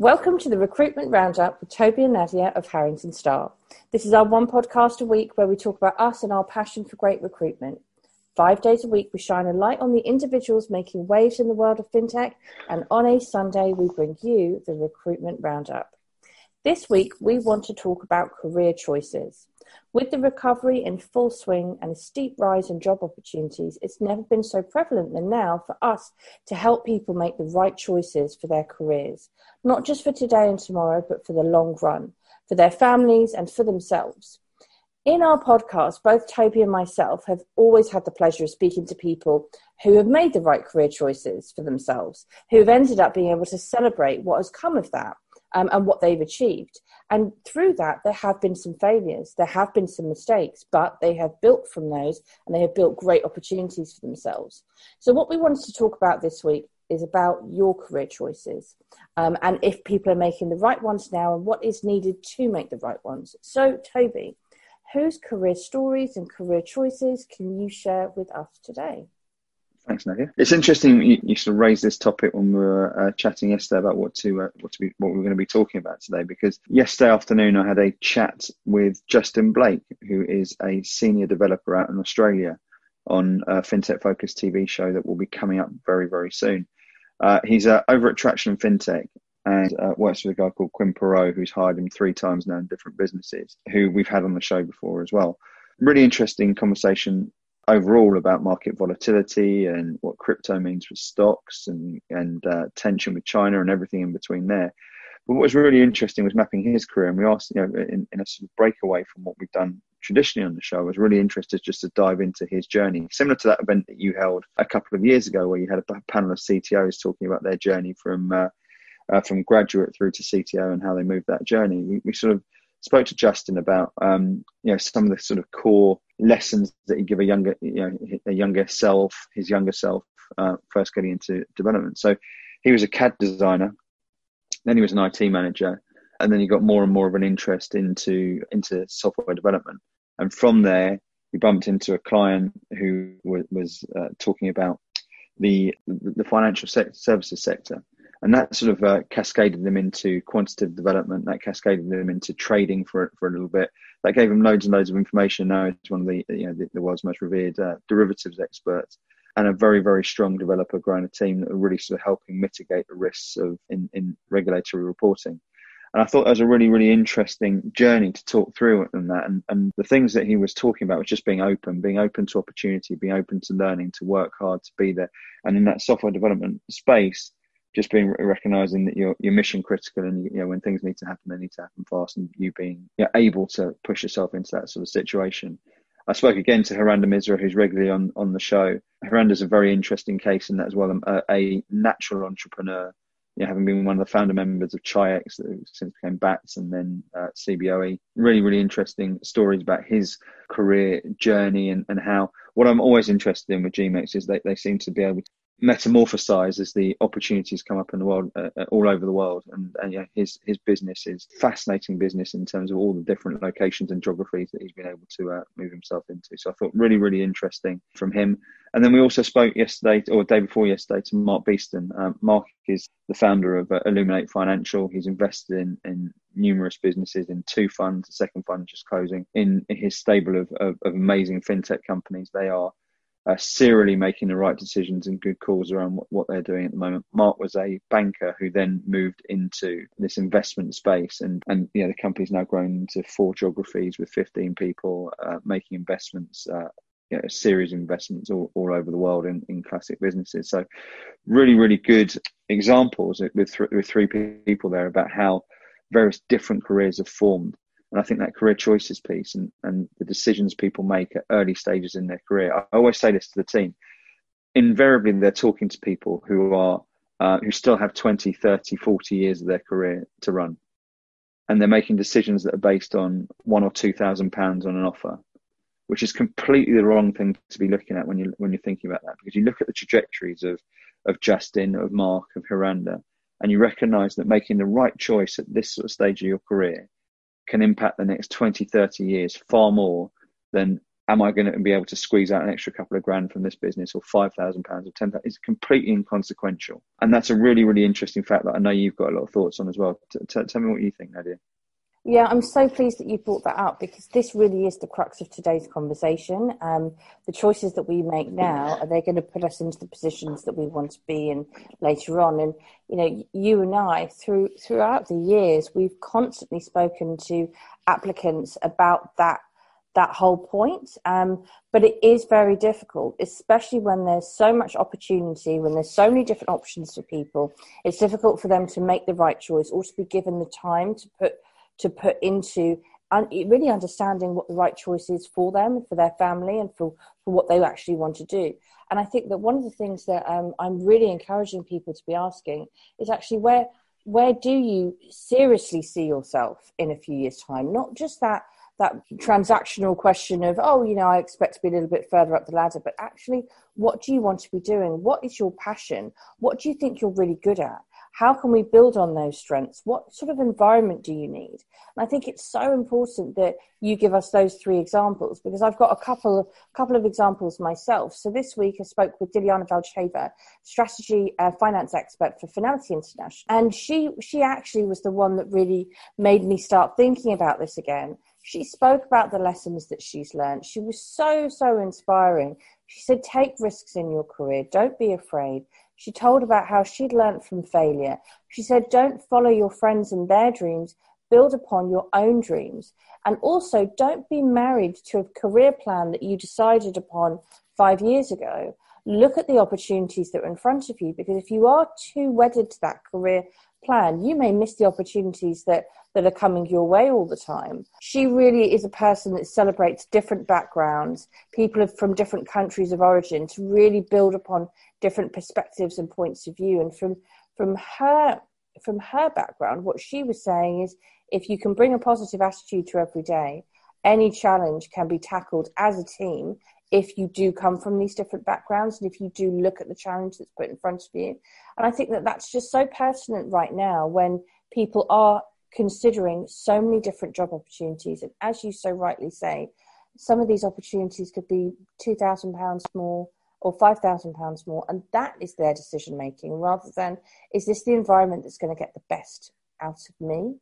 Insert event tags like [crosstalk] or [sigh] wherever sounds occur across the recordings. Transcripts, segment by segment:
Welcome to the Recruitment Roundup with Toby and Nadia of Harrington Star. This is our one podcast a week where we talk about us and our passion for great recruitment. Five days a week, we shine a light on the individuals making waves in the world of fintech, and on a Sunday, we bring you the Recruitment Roundup. This week, we want to talk about career choices. With the recovery in full swing and a steep rise in job opportunities, it's never been so prevalent than now for us to help people make the right choices for their careers, not just for today and tomorrow, but for the long run, for their families and for themselves. In our podcast, both Toby and myself have always had the pleasure of speaking to people who have made the right career choices for themselves, who have ended up being able to celebrate what has come of that um, and what they've achieved. And through that, there have been some failures, there have been some mistakes, but they have built from those and they have built great opportunities for themselves. So, what we wanted to talk about this week is about your career choices um, and if people are making the right ones now and what is needed to make the right ones. So, Toby, whose career stories and career choices can you share with us today? Thanks, Nadia. It's interesting you, you sort of raised this topic when we were uh, chatting yesterday about what to uh, what to be what we are going to be talking about today. Because yesterday afternoon I had a chat with Justin Blake, who is a senior developer out in Australia, on a fintech focused TV show that will be coming up very very soon. Uh, he's uh, over at Traction Fintech and uh, works with a guy called Quinn Perot, who's hired him three times now in different businesses, who we've had on the show before as well. Really interesting conversation overall about market volatility and what crypto means for stocks and and uh, tension with China and everything in between there. But what was really interesting was mapping his career, and we asked, you know, in, in a sort of breakaway from what we've done traditionally on the show, I was really interested just to dive into his journey, similar to that event that you held a couple of years ago, where you had a panel of CTOs talking about their journey from uh, uh, from graduate through to CTO and how they moved that journey. We, we sort of spoke to Justin about um, you know some of the sort of core lessons that he give a younger you know a younger self, his younger self, uh, first getting into development. So he was a CAD designer, then he was an IT manager, and then he got more and more of an interest into into software development. And from there, he bumped into a client who was, was uh, talking about the the financial services sector and that sort of uh, cascaded them into quantitative development. That cascaded them into trading for for a little bit. That gave them loads and loads of information. Now he's one of the you know the, the world's most revered uh, derivatives experts, and a very very strong developer growing a team that are really sort of helping mitigate the risks of in, in regulatory reporting. And I thought that was a really, really interesting journey to talk through and that. And, and the things that he was talking about was just being open, being open to opportunity, being open to learning, to work hard, to be there. And in that software development space, just being recognizing that you're you're mission critical and you know when things need to happen they need to happen fast and you being you know, able to push yourself into that sort of situation I spoke again to Hirander Misra, who's regularly on, on the show. Hirander's a very interesting case in that as well. A, a natural entrepreneur, you know, having been one of the founder members of Chi-X that since became Bats and then uh, CBOE. Really, really interesting stories about his career journey and, and how what I'm always interested in with GMEX is that they seem to be able to metamorphosize as the opportunities come up in the world uh, uh, all over the world. And, and yeah his his business is fascinating business in terms of all the different locations and geographies that he's been able to uh, move himself into. So i thought really really interesting from him. And then we also spoke yesterday or day before yesterday to mark beeston. Um, mark is the founder of uh, illuminate financial. He's invested in in numerous businesses in two funds the second fund just closing. In, his stable of, of, of amazing fintech companies they are uh, serially making the right decisions and good calls around what, what, they're doing at the moment. Mark was a banker who then moved into this investment space, and and you know the company's now grown into four geographies with 15 people uh, making investments. Uh, you know, a series of investments all, all over the world in, in classic businesses. So, really, really good examples with th- with three people there about how various different careers have formed and I think that career choices piece and, and the decisions people make at early stages in their career. I always say this to the team. Invariably, they're talking to people who are uh, who still have 20, 30, 40 years of their career to run. And they're making decisions that are based on one or two thousand pounds on an offer, which is completely the wrong thing to be looking at when you when you're thinking about that. Because you look at the trajectories of of Justin, of Mark, of Hirander, and you recognise that making the right choice at this sort of stage of your career can impact the next 20, 30 years far more than am I going to be able to squeeze out an extra couple of grand from this business or five thousand pounds or ten thousand? It's completely inconsequential, and that's a really really interesting fact that I know you've got a lot of thoughts on as well. T- t- tell me what you think, Nadia. Yeah, I'm so pleased that you brought that up because this really is the crux of today's conversation. Um, the choices that we make now are they going to put us into the positions that we want to be in later on? And you know, you and I, through throughout the years, we've constantly spoken to applicants about that that whole point. Um, but it is very difficult, especially when there's so much opportunity, when there's so many different options for people. It's difficult for them to make the right choice or to be given the time to put to put into really understanding what the right choice is for them, for their family, and for, for what they actually want to do. And I think that one of the things that um, I'm really encouraging people to be asking is actually where where do you seriously see yourself in a few years' time? Not just that that transactional question of oh you know i expect to be a little bit further up the ladder but actually what do you want to be doing what is your passion what do you think you're really good at how can we build on those strengths? What sort of environment do you need? And i think it's so important that you give us those three examples because i've got a couple of couple of examples myself. So this week i spoke with diliana valcheva strategy uh, finance expert for Fnality International. And she she actually was the one that really made me start thinking about this again. She spoke about the lessons that she's learned. She was so so inspiring. She said take risks in your career. Don't be afraid she told about how she'd learnt from failure. She said, Don't follow your friends and their dreams, build upon your own dreams. And also, don't be married to a career plan that you decided upon five years ago. Look at the opportunities that are in front of you because if you are too wedded to that career plan, you may miss the opportunities that, that are coming your way all the time. She really is a person that celebrates different backgrounds, people from different countries of origin to really build upon different perspectives and points of view. And from from her from her background, what she was saying is if you can bring a positive attitude to every day, any challenge can be tackled as a team if you do come from these different backgrounds and if you do look at the challenge that's put in front of you. And I think that that's just so pertinent right now when people are considering so many different job opportunities. And as you so rightly say, some of these opportunities could be £2,000 more or £5,000 more. And that is their decision making rather than is this the environment that's going to get the best out of me?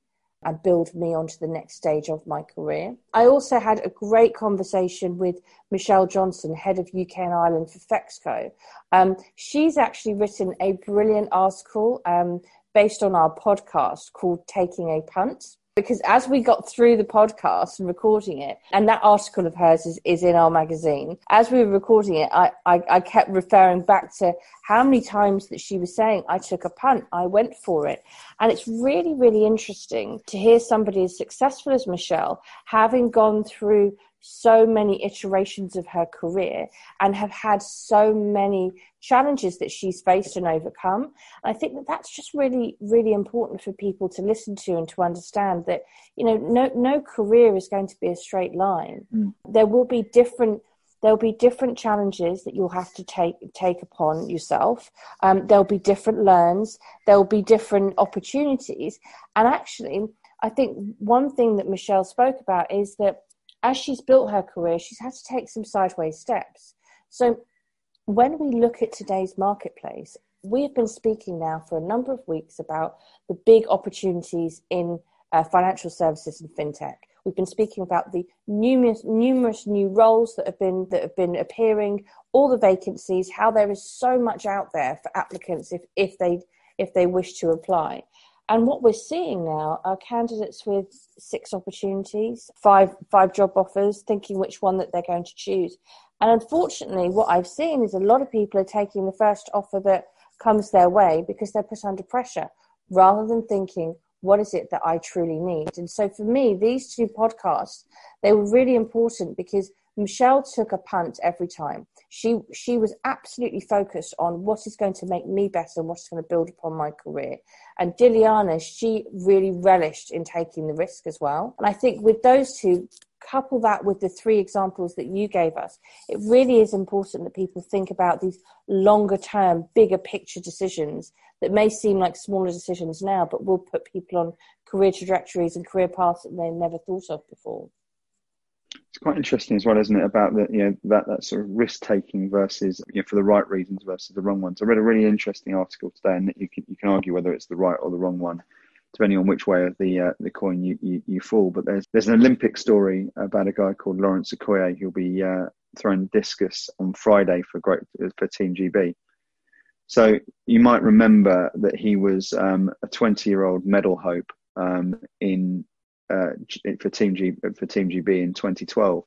and build me onto the next stage of my career. I also had a great conversation with Michelle Johnson, head of UK and Ireland for Fexco. Um, she's actually written a brilliant article um, based on our podcast called Taking a Punt because as we got through the podcast and recording it, and that article of hers is, is in our magazine, as we were recording it, I, I, I, kept referring back to how many times that she was saying, I took a punt, I went for it. And it's really, really interesting to hear somebody as successful as Michelle having gone through so many iterations of her career and have had so many challenges that she's faced and overcome. And I think that that's just really, really important for people to listen to and to understand that, you know, no, no career is going to be a straight line. Mm. There will be different there'll be different challenges that you'll have to take take upon yourself. Um, there'll be different learns. There'll be different opportunities. And actually, I think one thing that Michelle spoke about is that as she's built her career, she's had to take some sideways steps. So when we look at today's marketplace, we've been speaking now for a number of weeks about the big opportunities in uh, financial services and fintech. We've been speaking about the numerous numerous new roles that have been that have been appearing, all the vacancies, how there is so much out there for applicants if, if they if they wish to apply. And what we're seeing now are candidates with six opportunities, five five job offers, thinking which one that they're going to choose. And unfortunately, what I've seen is a lot of people are taking the first offer that comes their way because they're put under pressure, rather than thinking, what is it that I truly need? And so for me, these two podcasts, they were really important because Michelle took a punt every time. She she was absolutely focused on what is going to make me better and what's going to build upon my career. And Diliana, she really relished in taking the risk as well. And I think with those two, couple that with the three examples that you gave us, it really is important that people think about these longer term, bigger picture decisions that may seem like smaller decisions now, but will put people on career trajectories and career paths that they never thought of before. It's quite interesting as well, isn't it, about the you know that that sort of risk taking versus you know for the right reasons versus the wrong ones. I read a really interesting article today, and you can you can argue whether it's the right or the wrong one, depending on which way of the uh, the coin you, you, you fall. But there's there's an Olympic story about a guy called Lawrence Okoye who'll be uh, throwing discus on Friday for great for Team GB. So you might remember that he was um, a 20 year old medal hope um, in uh, for Team G for Team GB in 2012.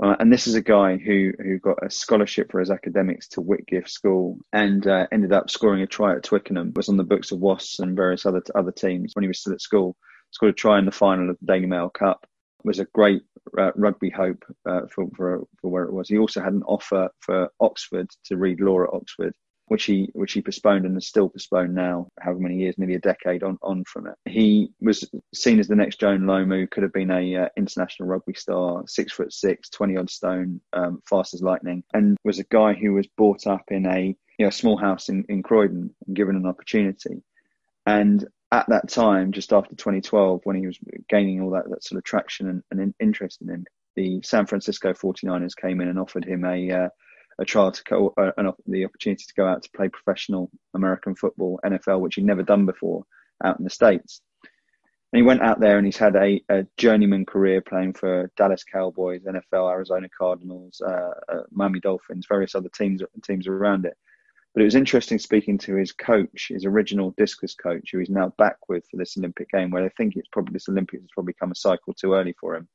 Uh, and this is a guy who who got a scholarship for his academics to Whitgift School and uh, ended up scoring a try at Twickenham. Was on the books of Wasps and various other other teams when he was still at school. Scored a try in the final of the Daily Mail Cup. Was a great uh, rugby hope uh, for, for for where it was. He also had an offer for Oxford to read law at Oxford which he which he postponed and is still postponed now, however many years, nearly a decade on, on from it. He was seen as the next Jonah Lomu, could have been a uh, international rugby star, six foot six, 20 odd stone, um, fast as lightning, and was a guy who was brought up in a you know small house in, in Croydon and given an opportunity. And at that time, just after 2012, when he was gaining all that, that sort of traction and, and interest in him, the San Francisco 49ers came in and offered him a uh, a trial to go, uh, the opportunity to go out to play professional American football, NFL, which he'd never done before out in the States. And he went out there and he's had a, a journeyman career playing for Dallas Cowboys, NFL, Arizona Cardinals, uh, uh, Miami Dolphins, various other teams teams around it. But it was interesting speaking to his coach, his original discus coach, who he's now back with for this Olympic game, where they think it's probably this Olympics has probably come a cycle too early for him.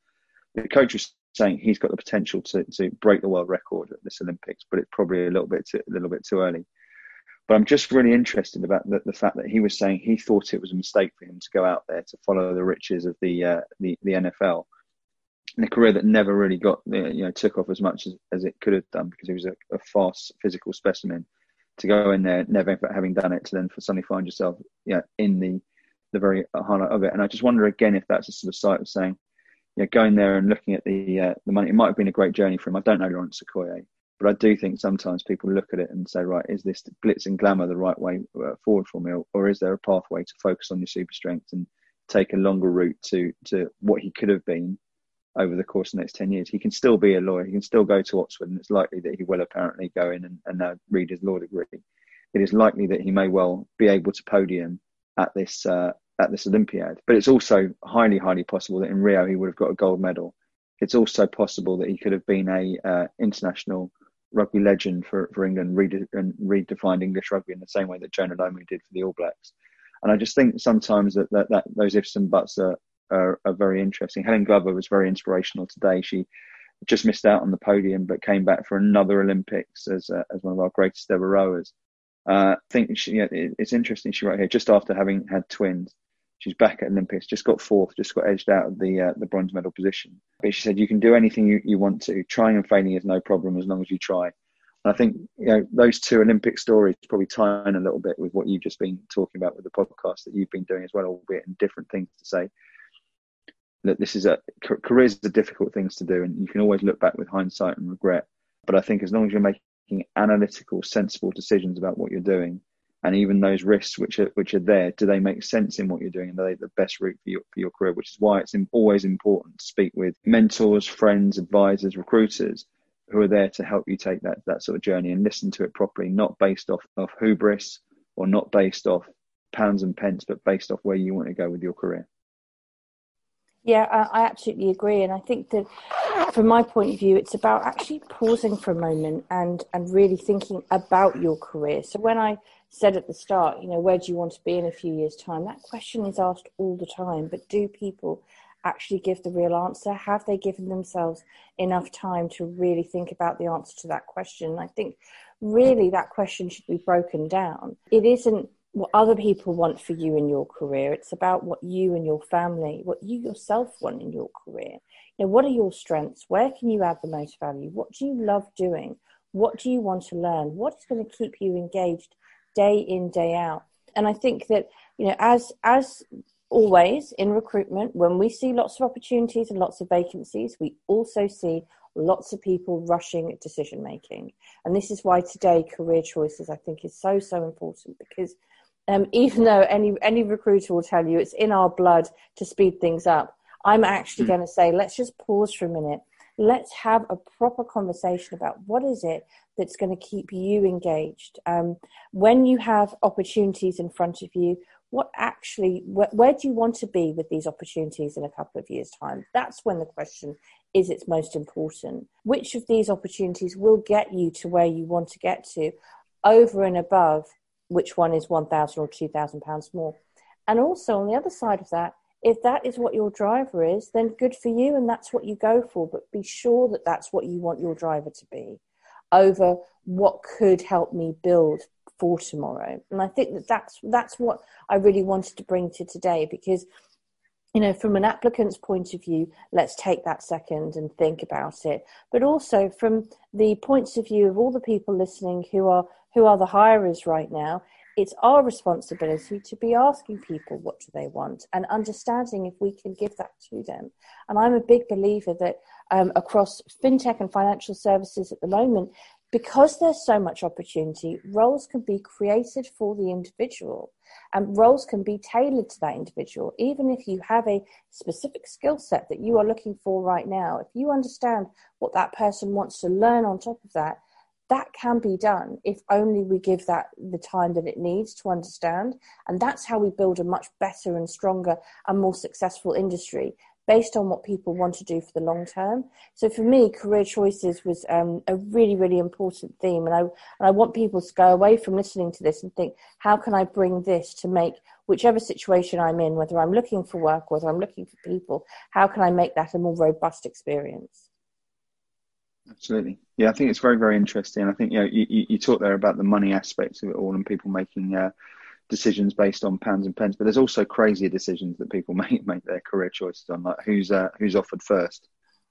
The coach was saying he's got the potential to, to break the world record at this Olympics, but it's probably a little bit too, a little bit too early. But I'm just really interested about the, the, fact that he was saying he thought it was a mistake for him to go out there to follow the riches of the uh, the, the NFL, a career that never really got you know took off as much as, as it could have done because he was a, a fast physical specimen. To go in there, never having done it, to then for suddenly find yourself yeah in the the very highlight of it. And I just wonder again if that's a sort of site of saying you know, going there and looking at the uh, the money, it might have been a great journey for him. I don't know Lawrence Okoye, but I do think sometimes people look at it and say, right, is this glitz and glamour the right way uh, forward for me, or, is there a pathway to focus on your super strength and take a longer route to to what he could have been over the course of the next 10 years. He can still be a lawyer. He can still go to Oxford, and it's likely that he will apparently go in and, and now read his law degree. It is likely that he may well be able to podium at this uh, at this Olympiad. But it's also highly, highly possible that in Rio he would have got a gold medal. It's also possible that he could have been a uh, international rugby legend for, for England rede- and redefined English rugby in the same way that Jonah Lomu did for the All Blacks. And I just think sometimes that, that, that those ifs and buts are, are, are very interesting. Helen Glover was very inspirational today. She just missed out on the podium, but came back for another Olympics as uh, as one of our greatest ever rowers. Uh, I think she, you know, it, it's interesting. She wrote here just after having had twins. She's back at Olympics, just got fourth, just got edged out of the uh, the bronze medal position. But she said you can do anything you, you want to. Trying and failing is no problem as long as you try. And I think you know those two Olympic stories probably tie in a little bit with what you've just been talking about with the podcast that you've been doing as well, albeit in different things to say. That this is a careers are difficult things to do, and you can always look back with hindsight and regret. But I think as long as you're making analytical, sensible decisions about what you're doing, and even those risks which are which are there, do they make sense in what you're doing? And are they the best route for your for your career? Which is why it's always important to speak with mentors, friends, advisors, recruiters who are there to help you take that that sort of journey and listen to it properly, not based off of hubris or not based off pounds and pence, but based off where you want to go with your career. Yeah, I, absolutely agree, and I think that from my point of view, it's about actually pausing for a moment and and really thinking about your career. So when I said at the start, you know, where do you want to be in a few years' time? That question is asked all the time, but do people actually give the real answer? Have they given themselves enough time to really think about the answer to that question? I think really that question should be broken down. It isn't what other people want for you in your career. It's about what you and your family, what you yourself want in your career. Know, what are your strengths? Where can you add the most value? What do you love doing? What do you want to learn? What is going to keep you engaged day in day out and i think that you know as as always in recruitment when we see lots of opportunities and lots of vacancies we also see lots of people rushing decision making and this is why today career choices i think is so so important because um, [laughs] even though any any recruiter will tell you it's in our blood to speed things up i'm actually mm. going to say let's just pause for a minute let's have a proper conversation about what is it that's going to keep you engaged. Um, when you have opportunities in front of you, what actually, wh- where do you want to be with these opportunities in a couple of years' time? That's when the question is it's most important. Which of these opportunities will get you to where you want to get to over and above which one is 1,000 or 2,000 pounds more? And also on the other side of that, if that is what your driver is, then good for you and that's what you go for. But be sure that that's what you want your driver to be over what could help me build for tomorrow. And I think that that's, that's what I really wanted to bring to today because you know, from an applicant's point of view, let's take that second and think about it. But also from the points of view of all the people listening who are who are the hirers right now, it's our responsibility to be asking people what do they want and understanding if we can give that to them. And I'm a big believer that um, across fintech and financial services at the moment, because there's so much opportunity, roles can be created for the individual and roles can be tailored to that individual. Even if you have a specific skill set that you are looking for right now, if you understand what that person wants to learn on top of that, that can be done if only we give that the time that it needs to understand. And that's how we build a much better and stronger and more successful industry based on what people want to do for the long term. So for me, career choices was um, a really, really important theme. And I, and I want people to go away from listening to this and think, how can I bring this to make whichever situation I'm in, whether I'm looking for work, whether I'm looking for people, how can I make that a more robust experience? Absolutely. Yeah, I think it's very, very interesting. I think, you know, you, you, you talk there about the money aspects of it all and people making uh, decisions based on pounds and pence, but there's also crazier decisions that people [laughs] make make their career choices on, like who's uh, who's offered first,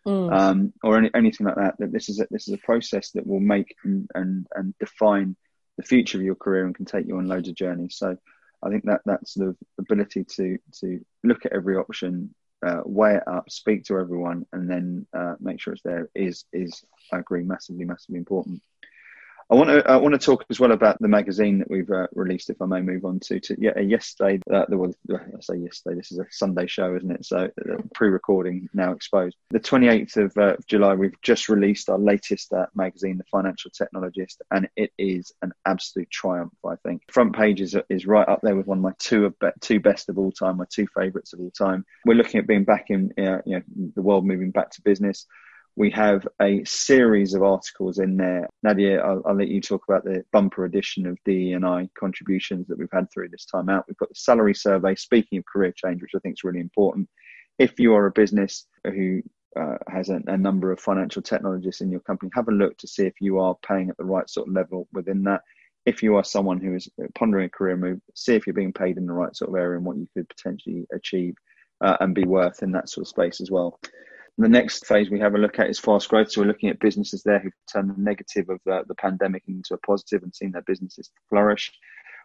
mm. um, or any, anything like that. That this is a, this is a process that will make and, and and define the future of your career and can take you on loads of journeys. So I think that that sort of ability to to look at every option, uh, weigh it up, speak to everyone, and then uh, make sure it's there is is I agree massively massively important. I want to I want to talk as well about the magazine that we've uh, released. If I may move on to to yeah yesterday uh, there was I say yesterday this is a Sunday show isn't it? So uh, pre-recording now exposed. The 28th of uh, July we've just released our latest uh, magazine the Financial Technologist and it is an absolute triumph I think. Front page is, is right up there with one of my two of two best of all time my two favourites of all time. We're looking at being back in you know the world moving back to business we have a series of articles in there. Nadia, I'll, I'll, let you talk about the bumper edition of DE&I contributions that we've had through this time out. We've got the salary survey, speaking of career change, which I think is really important. If you are a business who uh, has a, a, number of financial technologists in your company, have a look to see if you are paying at the right sort of level within that. If you are someone who is pondering a career move, see if you're being paid in the right sort of area and what you could potentially achieve uh, and be worth in that sort of space as well. The next phase we have a look at is fast growth. So we're looking at businesses there who've turned the negative of the, the pandemic into a positive and seen their businesses flourish.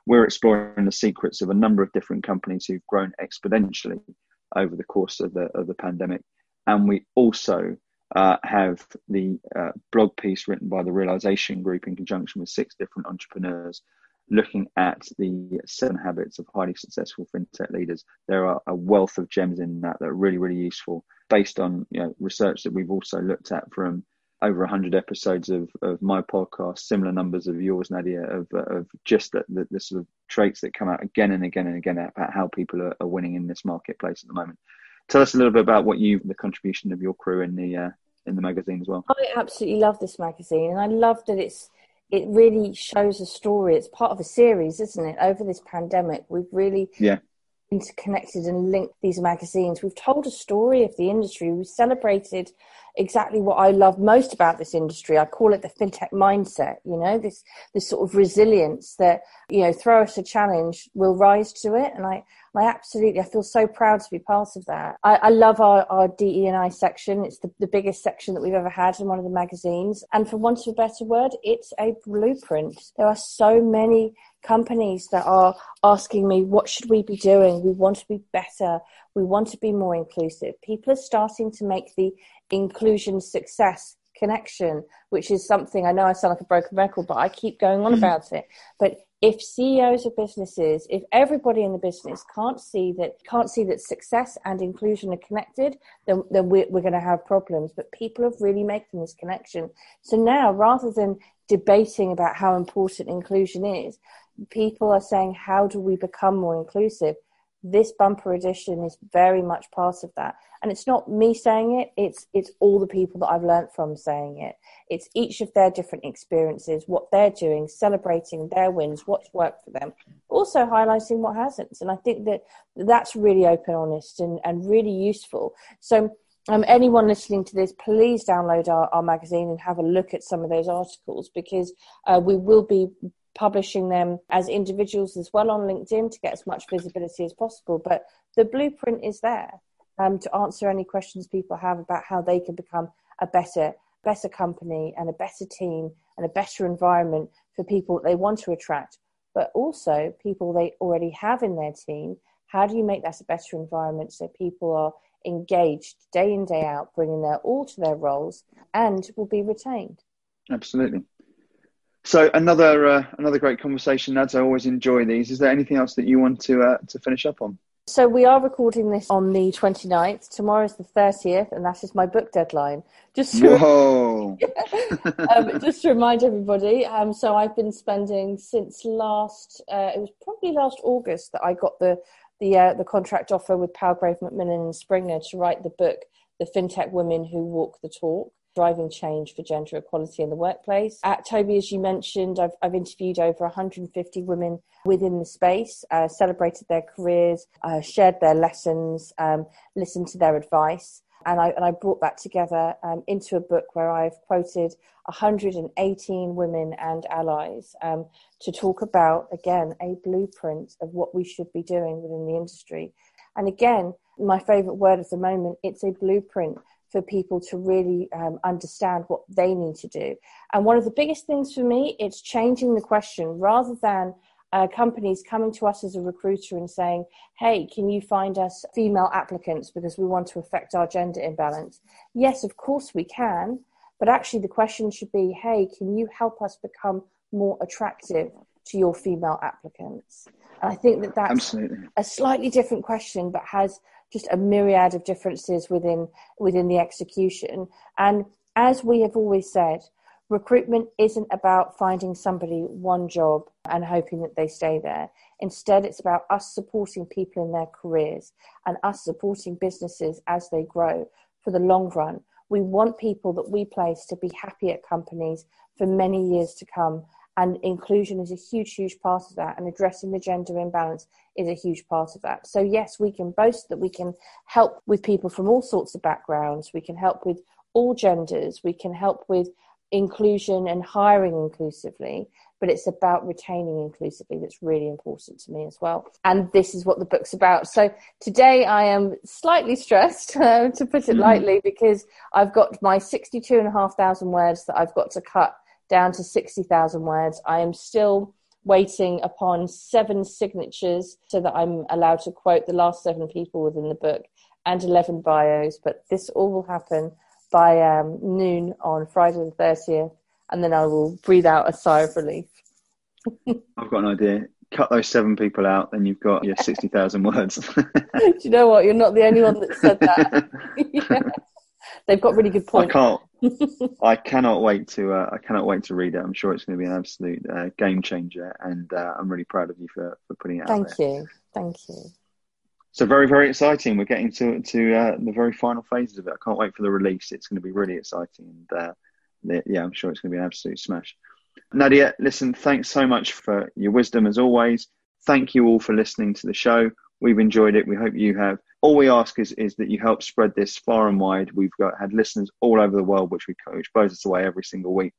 We're exploring the secrets of a number of different companies who've grown exponentially over the course of the of the pandemic, and we also uh, have the uh, blog piece written by the Realization Group in conjunction with six different entrepreneurs looking at the seven habits of highly successful fintech leaders. There are a wealth of gems in that that are really, really useful based on you know, research that we've also looked at from over 100 episodes of, of my podcast, similar numbers of yours, Nadia, of, of just the, the, the, sort of traits that come out again and again and again about how people are, are, winning in this marketplace at the moment. Tell us a little bit about what you, the contribution of your crew in the uh, in the magazine as well. I absolutely love this magazine, and I love that it's it really shows a story. It's part of a series, isn't it? Over this pandemic, we've really yeah interconnected and linked these magazines. We've told a story of the industry. We've celebrated exactly what I love most about this industry. I call it the fintech mindset, you know, this this sort of resilience that, you know, throw us a challenge, we'll rise to it. And I, I absolutely I feel so proud to be part of that. I, I love our, our DE and I section. It's the, the biggest section that we've ever had in one of the magazines. And for want of a better word, it's a blueprint. There are so many companies that are asking me, what should we be doing? We want to be better. We want to be more inclusive. People are starting to make the inclusion success connection, which is something I know I sound like a broken record, but I keep going on mm-hmm. about it. But if CEOs of businesses, if everybody in the business can't see that can't see that success and inclusion are connected, then, then we're, we're going to have problems. But people are really making this connection. So now, rather than debating about how important inclusion is, people are saying, how do we become more inclusive? This bumper edition is very much part of that. And it's not me saying it it's it's all the people that i've learned from saying it. It's each of their different experiences what they're doing celebrating their wins what's worked for them also highlighting what hasn't. And i think that that's really open honest and, and really useful. So um, anyone listening to this, please download our, our magazine and have a look at some of those articles because uh, we will be publishing them as individuals as well on LinkedIn to get as much visibility as possible. But the blueprint is there um, to answer any questions people have about how they can become a better, better company and a better team and a better environment for people they want to attract, but also people they already have in their team. How do you make that a better environment so people are engaged day in, day out, bringing their all to their roles and will be retained? Absolutely. So another uh, another great conversation, Nads. I always enjoy these. Is there anything else that you want to uh, to finish up on? So we are recording this on the 29th. Tomorrow is the 30th, and that is my book deadline. Just to, Whoa! [laughs] um, just to remind everybody, um, so I've been spending since last, uh, it was probably last August that I got the the uh, the contract offer with Palgrave Macmillan and Springer to write the book, The FinTech Women Who Walk the Talk driving change for gender equality in the workplace. At Toby, as you mentioned, I've, I've interviewed over 150 women within the space, uh, celebrated their careers, uh, shared their lessons, um, listened to their advice. And I, and I brought that together um, into a book where I've quoted 118 women and allies um, to talk about, again, a blueprint of what we should be doing within the industry. And again, my favourite word at the moment, it's a blueprint for people to really um, understand what they need to do. And one of the biggest things for me, it's changing the question rather than uh, companies coming to us as a recruiter and saying, hey, can you find us female applicants because we want to affect our gender imbalance? Yes, of course we can. But actually, the question should be, hey, can you help us become more attractive to your female applicants? And I think that that's Absolutely. a slightly different question, but has just a myriad of differences within within the execution. And as we have always said, recruitment isn't about finding somebody one job and hoping that they stay there. Instead, it's about us supporting people in their careers and us supporting businesses as they grow for the long run. We want people that we place to be happy at companies for many years to come and inclusion is a huge, huge part of that, and addressing the gender imbalance is a huge part of that. So, yes, we can boast that we can help with people from all sorts of backgrounds, we can help with all genders, we can help with inclusion and hiring inclusively, but it's about retaining inclusively that's really important to me as well. And this is what the book's about. So today I am slightly stressed, uh, [laughs] to put it mm-hmm. lightly, because I've got my 62,500 words that I've got to cut down to 60,000 words. I am still waiting upon seven signatures so that I'm allowed to quote the last seven people within the book and 11 bios. But this all will happen by um, noon on Friday the 30th, and then I will breathe out a sigh of relief. [laughs] I've got an idea. Cut those seven people out, then you've got your 60,000 words. [laughs] Do you know what? You're not the only one that said that. [laughs] yeah. They've got really good points. I can't. [laughs] I cannot wait to. Uh, I cannot wait to read it. I'm sure it's going to be an absolute uh, game changer, and uh, I'm really proud of you for, for putting it Thank out. Thank you. Thank you. So very very exciting. We're getting to to uh, the very final phases of it. I can't wait for the release. It's going to be really exciting, and uh, yeah, I'm sure it's going to be an absolute smash. Nadia, listen, thanks so much for your wisdom as always. Thank you all for listening to the show. We've enjoyed it. We hope you have. All we ask is, is that you help spread this far and wide. We've got had listeners all over the world, which we coach, blows us away every single week.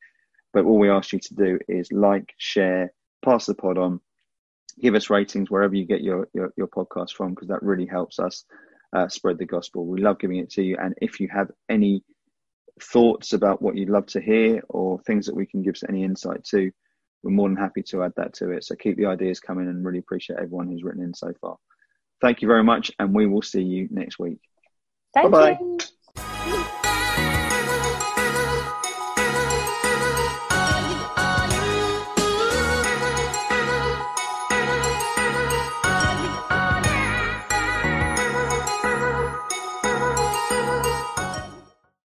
But all we ask you to do is like, share, pass the pod on, give us ratings wherever you get your, your, your podcast from, because that really helps us uh, spread the gospel. We love giving it to you. And if you have any thoughts about what you'd love to hear or things that we can give any insight to, we're more than happy to add that to it. So keep the ideas coming and really appreciate everyone who's written in so far. Thank you very much, and we will see you next week. Thank Bye-bye. you.